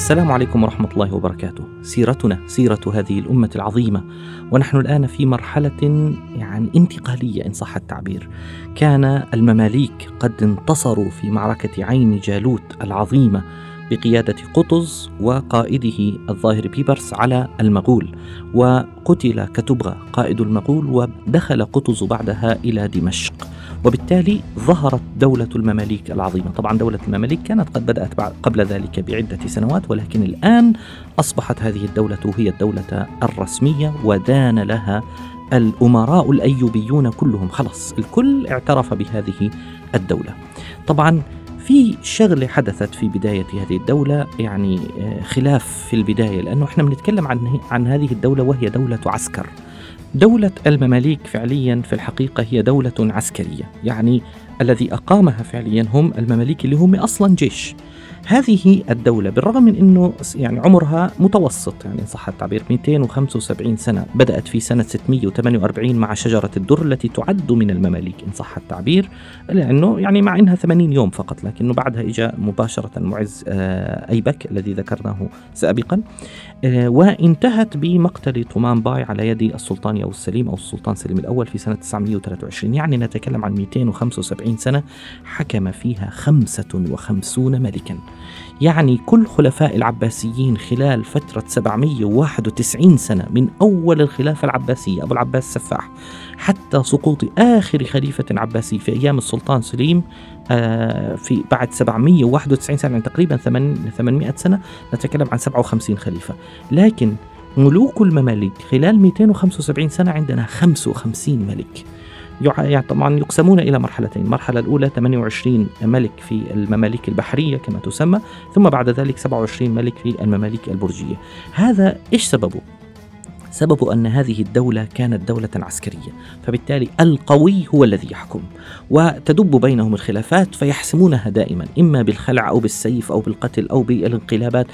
السلام عليكم ورحمة الله وبركاته. سيرتنا سيرة هذه الأمة العظيمة، ونحن الآن في مرحلة يعني انتقالية إن صح التعبير. كان المماليك قد انتصروا في معركة عين جالوت العظيمة بقيادة قطز وقائده الظاهر بيبرس على المغول، وقتل كتبغى قائد المغول ودخل قطز بعدها إلى دمشق. وبالتالي ظهرت دولة المماليك العظيمة. طبعا دولة المماليك كانت قد بدأت قبل ذلك بعدة سنوات ولكن الآن أصبحت هذه الدولة هي الدولة الرسمية ودان لها الأمراء الأيوبيون كلهم. خلص الكل اعترف بهذه الدولة. طبعا في شغلة حدثت في بداية هذه الدولة يعني خلاف في البداية لأنه إحنا بنتكلم عن عن هذه الدولة وهي دولة عسكر. دولة المماليك فعليا في الحقيقة هي دولة عسكرية يعني الذي أقامها فعليا هم المماليك اللي هم أصلا جيش. هذه الدولة بالرغم من أنه يعني عمرها متوسط يعني صح التعبير 275 سنة بدأت في سنة 648 مع شجرة الدر التي تعد من المماليك إن صح التعبير لأنه يعني مع أنها 80 يوم فقط لكنه بعدها إجا مباشرة معز أيبك الذي ذكرناه سابقا وانتهت بمقتل طومان باي على يد السلطان ياو السليم أو السلطان سليم الأول في سنة 923 يعني نتكلم عن 275 سنة حكم فيها 55 ملكا. يعني كل خلفاء العباسيين خلال فترة 791 سنة من أول الخلافة العباسية أبو العباس السفاح حتى سقوط آخر خليفة عباسي في أيام السلطان سليم في بعد 791 سنة يعني تقريبا 800 سنة نتكلم عن 57 خليفة. لكن ملوك المماليك خلال 275 سنة عندنا 55 ملك. يعني طبعا يقسمون إلى مرحلتين. المرحلة الأولى 28 ملك في المماليك البحرية كما تسمى ثم بعد ذلك 27 ملك في المماليك البرجية. هذا إيش سببه؟ سبب أن هذه الدولة كانت دولة عسكرية فبالتالي القوي هو الذي يحكم. وتدب بينهم الخلافات فيحسمونها دائما إما بالخلع أو بالسيف أو بالقتل أو بالانقلابات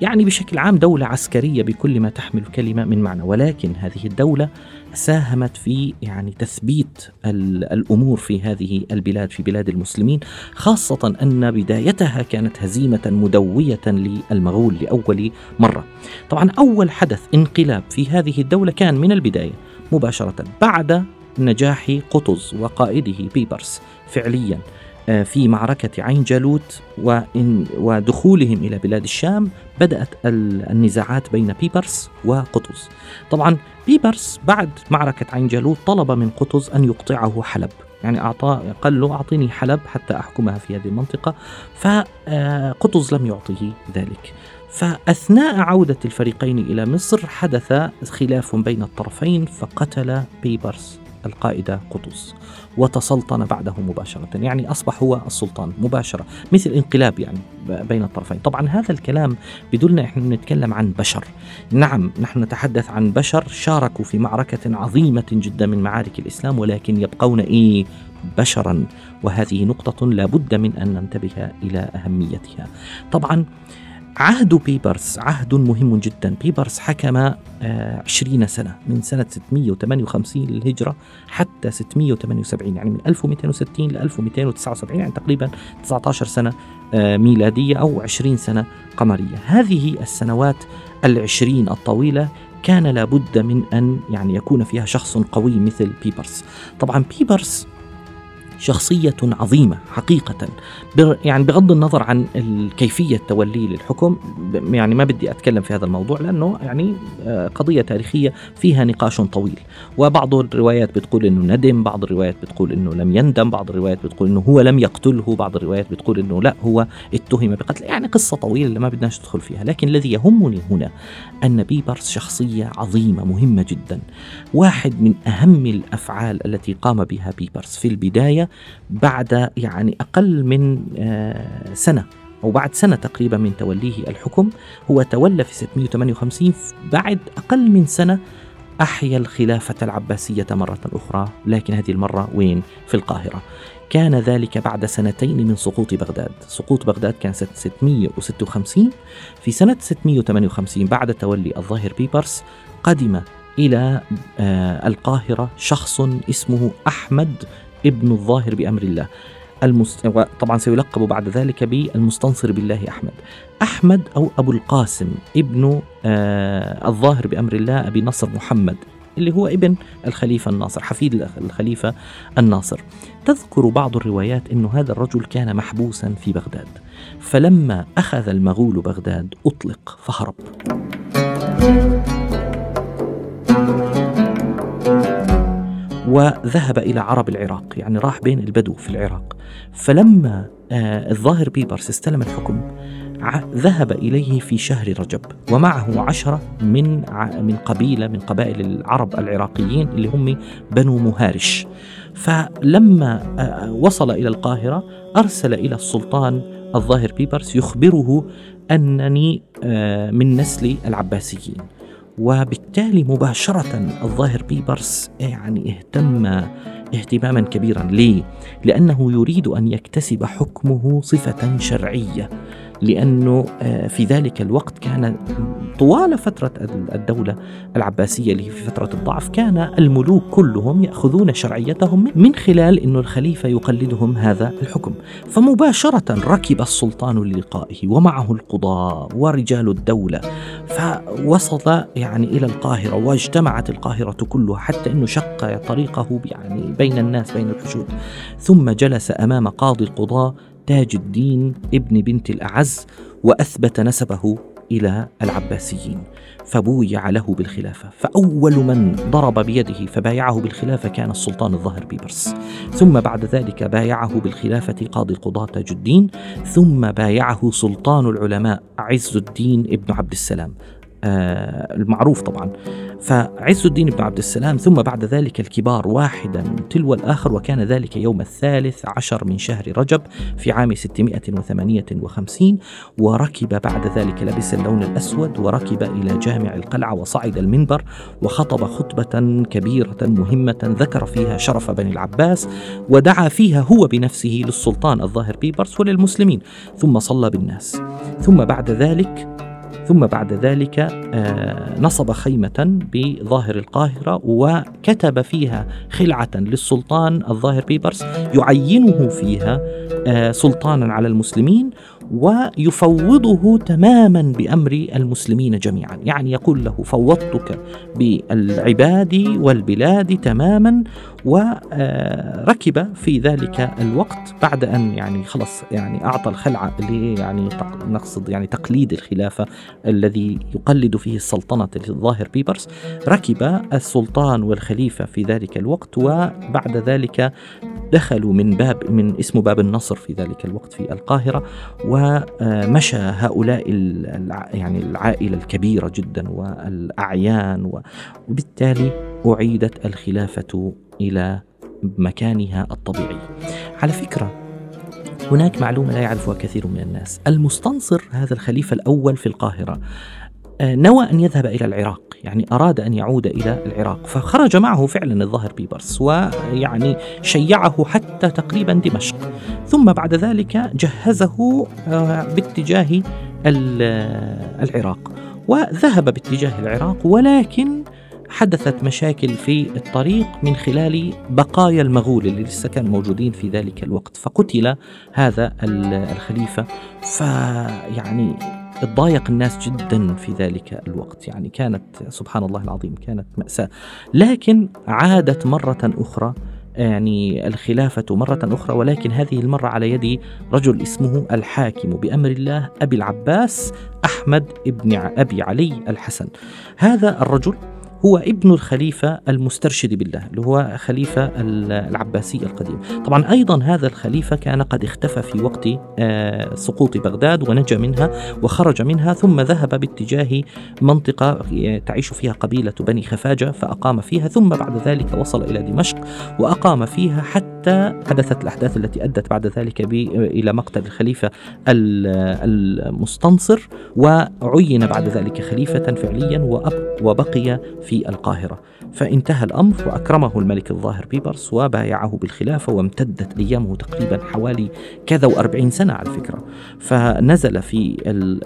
يعني بشكل عام دولة عسكرية بكل ما تحمل كلمة من معنى ولكن هذه الدولة ساهمت في يعني تثبيت الأمور في هذه البلاد في بلاد المسلمين خاصة أن بدايتها كانت هزيمة مدوية للمغول لأول مرة. طبعا أول حدث انقلاب في هذه الدولة كان من البداية مباشرة بعد نجاح قطز وقائده بيبرس فعليا في معركة عين جالوت ودخولهم إلى بلاد الشام بدأت النزاعات بين بيبرس وقطز. طبعا بيبرس بعد معركة عين جالوت طلب من قطز أن يقطعه حلب يعني أعطى قال له أعطيني حلب حتى أحكمها في هذه المنطقة فقطز لم يعطه ذلك. فأثناء عودة الفريقين إلى مصر حدث خلاف بين الطرفين فقتل بيبرس. القائد قطز وتسلطن بعده مباشرة. يعني أصبح هو السلطان مباشرة مثل انقلاب يعني بين الطرفين. طبعا هذا الكلام بدلنا إحنا نتكلم عن بشر. نعم نحن نتحدث عن بشر شاركوا في معركة عظيمة جدا من معارك الإسلام ولكن يبقون إيه؟ بشرا. وهذه نقطة لا بد من أن ننتبه إلى أهميتها. طبعا عهد بيبرس عهد مهم جدا. بيبرس حكم عشرين سنة من سنة 658 للهجرة حتى 678 يعني من 1260 ل 1279 يعني تقريبا 19 سنة ميلادية أو 20 سنة قمرية. هذه السنوات العشرين الطويلة كان لابد من أن يعني يكون فيها شخص قوي مثل بيبرس. طبعا بيبرس شخصية عظيمة حقيقة. يعني بغض النظر عن كيفية توليه للحكم يعني ما بدي أتكلم في هذا الموضوع لأنه يعني قضية تاريخية فيها نقاش طويل. وبعض الروايات بتقول أنه ندم بعض الروايات بتقول أنه لم يندم بعض الروايات بتقول أنه هو لم يقتله بعض الروايات بتقول أنه لا هو اتهم بقتل. يعني قصة طويلة ما بدناش ندخل فيها. لكن الذي يهمني هنا أن بيبرس شخصية عظيمة مهمة جدا. واحد من أهم الأفعال التي قام بها بيبرس في البداية بعد يعني أقل من سنة أو بعد سنة تقريبا من توليه الحكم. هو تولى في 658 بعد أقل من سنة أحيا الخلافة العباسية مرة أخرى. لكن هذه المرة وين؟ في القاهرة. كان ذلك بعد سنتين من سقوط بغداد. سقوط بغداد كان سنة 656 في سنة 658 بعد تولي الظاهر بيبرس قدم إلى آه، القاهرة شخص اسمه أحمد ابن الظاهر بأمر الله. المست... طبعا سيلقب بعد ذلك بالمستنصر بالله أحمد. أحمد أو أبو القاسم ابن آه الظاهر بأمر الله أبي نصر محمد اللي هو ابن الخليفة الناصر حفيد الخليفة الناصر. تذكر بعض الروايات أن هذا الرجل كان محبوسا في بغداد. فلما أخذ المغول بغداد أطلق فهرب. وذهب إلى عرب العراق يعني راح بين البدو في العراق. فلما آه الظاهر بيبرس استلم الحكم ذهب إليه في شهر رجب ومعه عشرة من من قبيلة من قبائل العرب العراقيين اللي هم بنو مهارش. فلما آه، وصل إلى القاهرة أرسل إلى السلطان الظاهر بيبرس يخبره أنني آه، من نسل العباسيين. وبالتالي مباشرة الظاهر بيبرس يعني اهتم اهتماما كبيرا ليه؟ لأنه يريد أن يكتسب حكمه صفة شرعية لأنه آه، في ذلك الوقت كان طوال فترة الدولة العباسية اللي في فترة الضعف كان الملوك كلهم يأخذون شرعيتهم من خلال أن الخليفة يقلدهم هذا الحكم. فمباشرة ركب السلطان للقائه ومعه القضاء ورجال الدولة فوصل يعني إلى القاهرة واجتمعت القاهرة كلها حتى أنه شق طريقه يعني بين الناس بين الحشود. ثم جلس أمام قاضي القضاة تاج الدين ابن بنت الأعز وأثبت نسبه إلى العباسيين فبويع له بالخلافة فأول من ضرب بيده فبايعه بالخلافة كان السلطان الظاهر بيبرس. ثم بعد ذلك بايعه بالخلافة قاضي القضاة تاج الدين ثم بايعه سلطان العلماء عز الدين ابن عبد السلام. المعروف طبعا. فعز الدين بن عبد السلام ثم بعد ذلك الكبار واحدا تلو الآخر وكان ذلك يوم الثالث عشر من شهر رجب في عام 658 وركب بعد ذلك لبس اللون الأسود وركب إلى جامع القلعة وصعد المنبر وخطب خطبة كبيرة مهمة ذكر فيها شرف بني العباس ودعا فيها هو بنفسه للسلطان الظاهر بيبرس وللمسلمين ثم صلى بالناس. ثم بعد ذلك ثم بعد ذلك آه، نصب خيمة بظاهر القاهرة وكتب فيها خلعة للسلطان الظاهر بيبرس يعينه فيها آه، سلطانا على المسلمين ويفوضه تماما بأمر المسلمين جميعا، يعني يقول له فوضتك بالعباد والبلاد تماما وركب في ذلك الوقت بعد أن يعني خلص يعني أعطى الخلعة اللي يعني نقصد يعني تقليد الخلافة الذي يقلد فيه السلطنة الظاهر بيبرس. ركب السلطان والخليفة في ذلك الوقت وبعد ذلك دخلوا من باب من اسمه باب النصر في ذلك الوقت في القاهرة ومشى هؤلاء يعني العائلة الكبيرة جدا والأعيان وبالتالي أعيدت الخلافة إلى مكانها الطبيعي. على فكرة هناك معلومة لا يعرفها كثير من الناس. المستنصر هذا الخليفة الأول في القاهرة نوى أن يذهب إلى العراق يعني أراد أن يعود إلى العراق فخرج معه فعلا الظاهر بيبرس ويعني شيعه حتى تقريبا دمشق. ثم بعد ذلك جهزه آه، باتجاه العراق وذهب باتجاه العراق ولكن حدثت مشاكل في الطريق من خلال بقايا المغول اللي لسه كانوا موجودين في ذلك الوقت فقتل هذا الخليفة. فيعني تضايق الناس جدا في ذلك الوقت. يعني كانت سبحان الله العظيم كانت مأساة. لكن عادت مرة أخرى يعني الخلافة مرة أخرى ولكن هذه المرة على يد رجل اسمه الحاكم بأمر الله أبي العباس أحمد ابن أبي علي الحسن. هذا الرجل هو ابن الخليفة المسترشد بالله اللي هو خليفة العباسي القديم. طبعا أيضا هذا الخليفة كان قد اختفى في وقت آه، سقوط بغداد ونجا منها وخرج منها ثم ذهب باتجاه منطقة تعيش فيها قبيلة بني خفاجة فأقام فيها ثم بعد ذلك وصل إلى دمشق وأقام فيها حتى حتى حدثت الأحداث التي أدت بعد ذلك إلى مقتل الخليفة المستنصر وعين بعد ذلك خليفة فعليا وبقي في القاهرة. فانتهى الأمر وأكرمه الملك الظاهر بيبرس وبايعه بالخلافة وامتدت أيامه تقريبا حوالي كذا وأربعين سنة على فكرة فنزل في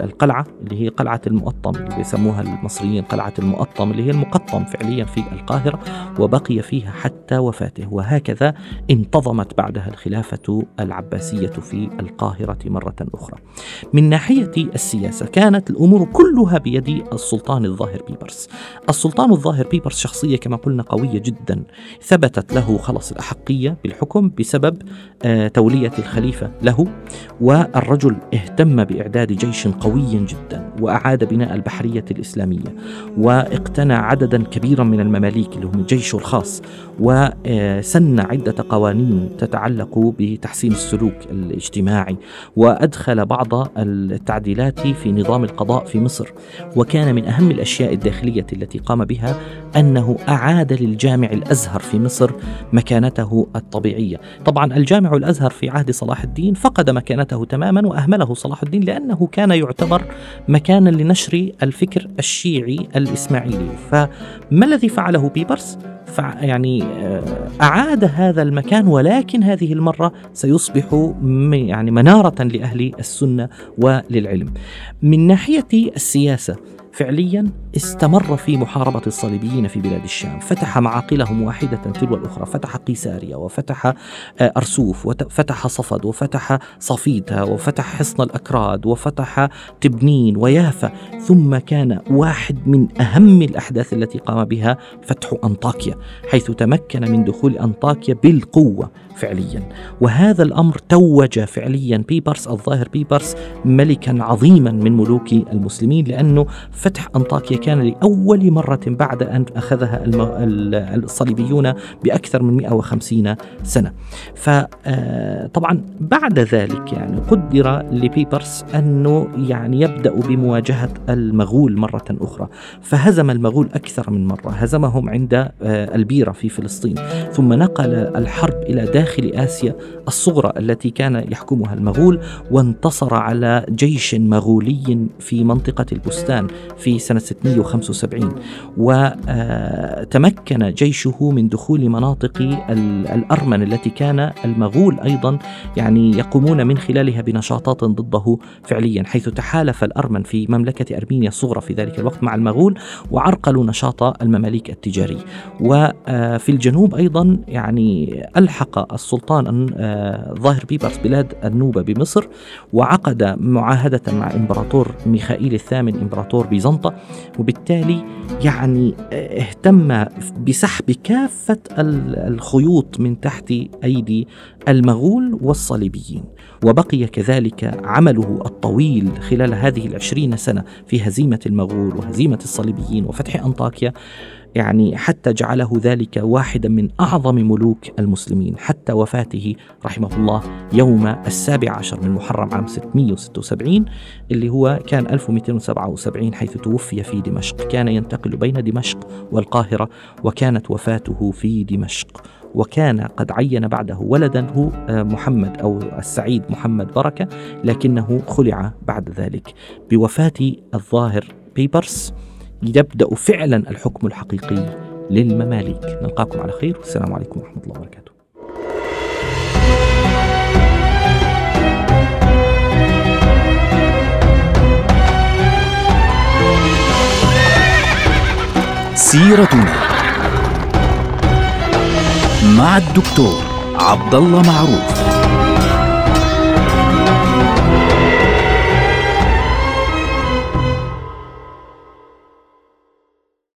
القلعة اللي هي قلعة المؤطم اللي بيسموها المصريين قلعة المؤطم اللي هي المقطم فعليا في القاهرة وبقي فيها حتى وفاته. وهكذا انتظمت بعدها الخلافة العباسية في القاهرة مرة أخرى. من ناحية السياسة كانت الأمور كلها بيد السلطان الظاهر بيبرس. السلطان الظاهر بيبرس شخصية كما قلنا قوية جدا. ثبتت له خلص الأحقية بالحكم بسبب آه، تولية الخليفة له والرجل اهتم بإعداد جيش قوي جدا وأعاد بناء البحرية الإسلامية واقتنع عددا كبيرا من المماليك اللي هم جيشه الخاص وسن عدة قوانين تتعلق بتحسين السلوك الاجتماعي وأدخل بعض التعديلات في نظام القضاء في مصر. وكان من أهم الأشياء الداخلية التي قام بها أنه أعاد للجامع الأزهر في مصر مكانته الطبيعية. طبعا الجامع الأزهر في عهد صلاح الدين فقد مكانته تماما وأهمله صلاح الدين لأنه كان يعتبر مكانا لنشر الفكر الشيعي الإسماعيلي. فما الذي فعله بيبرس؟ يعني آه، أعاد هذا المكان ولكن هذه المرة سيصبح يعني منارة لأهل السنة وللعلم من ناحية السياسة فعليا استمر في محاربة الصليبيين في بلاد الشام. فتح معاقلهم واحدة تلو الأخرى. فتح قيساريا وفتح آه، أرسوف وفتح صفد وفتح صفيتا وفتح حصن الأكراد وفتح تبنين ويافا. ثم كان واحد من أهم الأحداث التي قام بها فتح أنطاكيا حيث تمكن من دخول أنطاكيا بالقوة. فعليا. وهذا الأمر توج فعليا بيبرس الظاهر بيبرس ملكا عظيما من ملوك المسلمين لأنه فتح أنطاكيا كان لأول مرة بعد أن أخذها الصليبيون بأكثر من 150 سنة. فطبعا آه، بعد ذلك يعني قدر لبيبرس أنه يعني يبدأ بمواجهة المغول مرة أخرى. فهزم المغول أكثر من مرة هزمهم عند آه، البيرة في فلسطين. ثم نقل الحرب إلى داخل آسيا الصغرى التي كان يحكمها المغول وانتصر على جيش مغولي في منطقة البستان في سنة 675 وتمكن جيشه من دخول مناطق الأرمن التي كان المغول أيضا يعني يقومون من خلالها بنشاطات ضده فعليا حيث تحالف الأرمن في مملكة أرمينيا الصغرى في ذلك الوقت مع المغول وعرقلوا نشاط المماليك التجاري. وفي الجنوب أيضا يعني ألحق السلطان آه، ظاهر بيبرس بلاد النوبة بمصر وعقد معاهدة مع إمبراطور ميخائيل الثامن إمبراطور بيزنطة وبالتالي يعني اهتم بسحب كافة الخيوط من تحت أيدي المغول والصليبيين. وبقي كذلك عمله الطويل خلال هذه العشرين سنة في هزيمة المغول وهزيمة الصليبيين وفتح أنطاكيا يعني حتى جعله ذلك واحدا من أعظم ملوك المسلمين حتى وفاته رحمه الله يوم السابع عشر من محرم عام 676 اللي هو كان 1277 حيث توفي في دمشق. كان ينتقل بين دمشق والقاهرة وكانت وفاته في دمشق. وكان قد عين بعده ولدا هو آه، محمد أو السعيد محمد بركة لكنه خلع بعد ذلك. بوفاة الظاهر بيبرس يبدأ فعلا الحكم الحقيقي للمماليك. نلقاكم على خير. والسلام عليكم ورحمة الله وبركاته. سيرتنا مع الدكتور عبد الله معروف.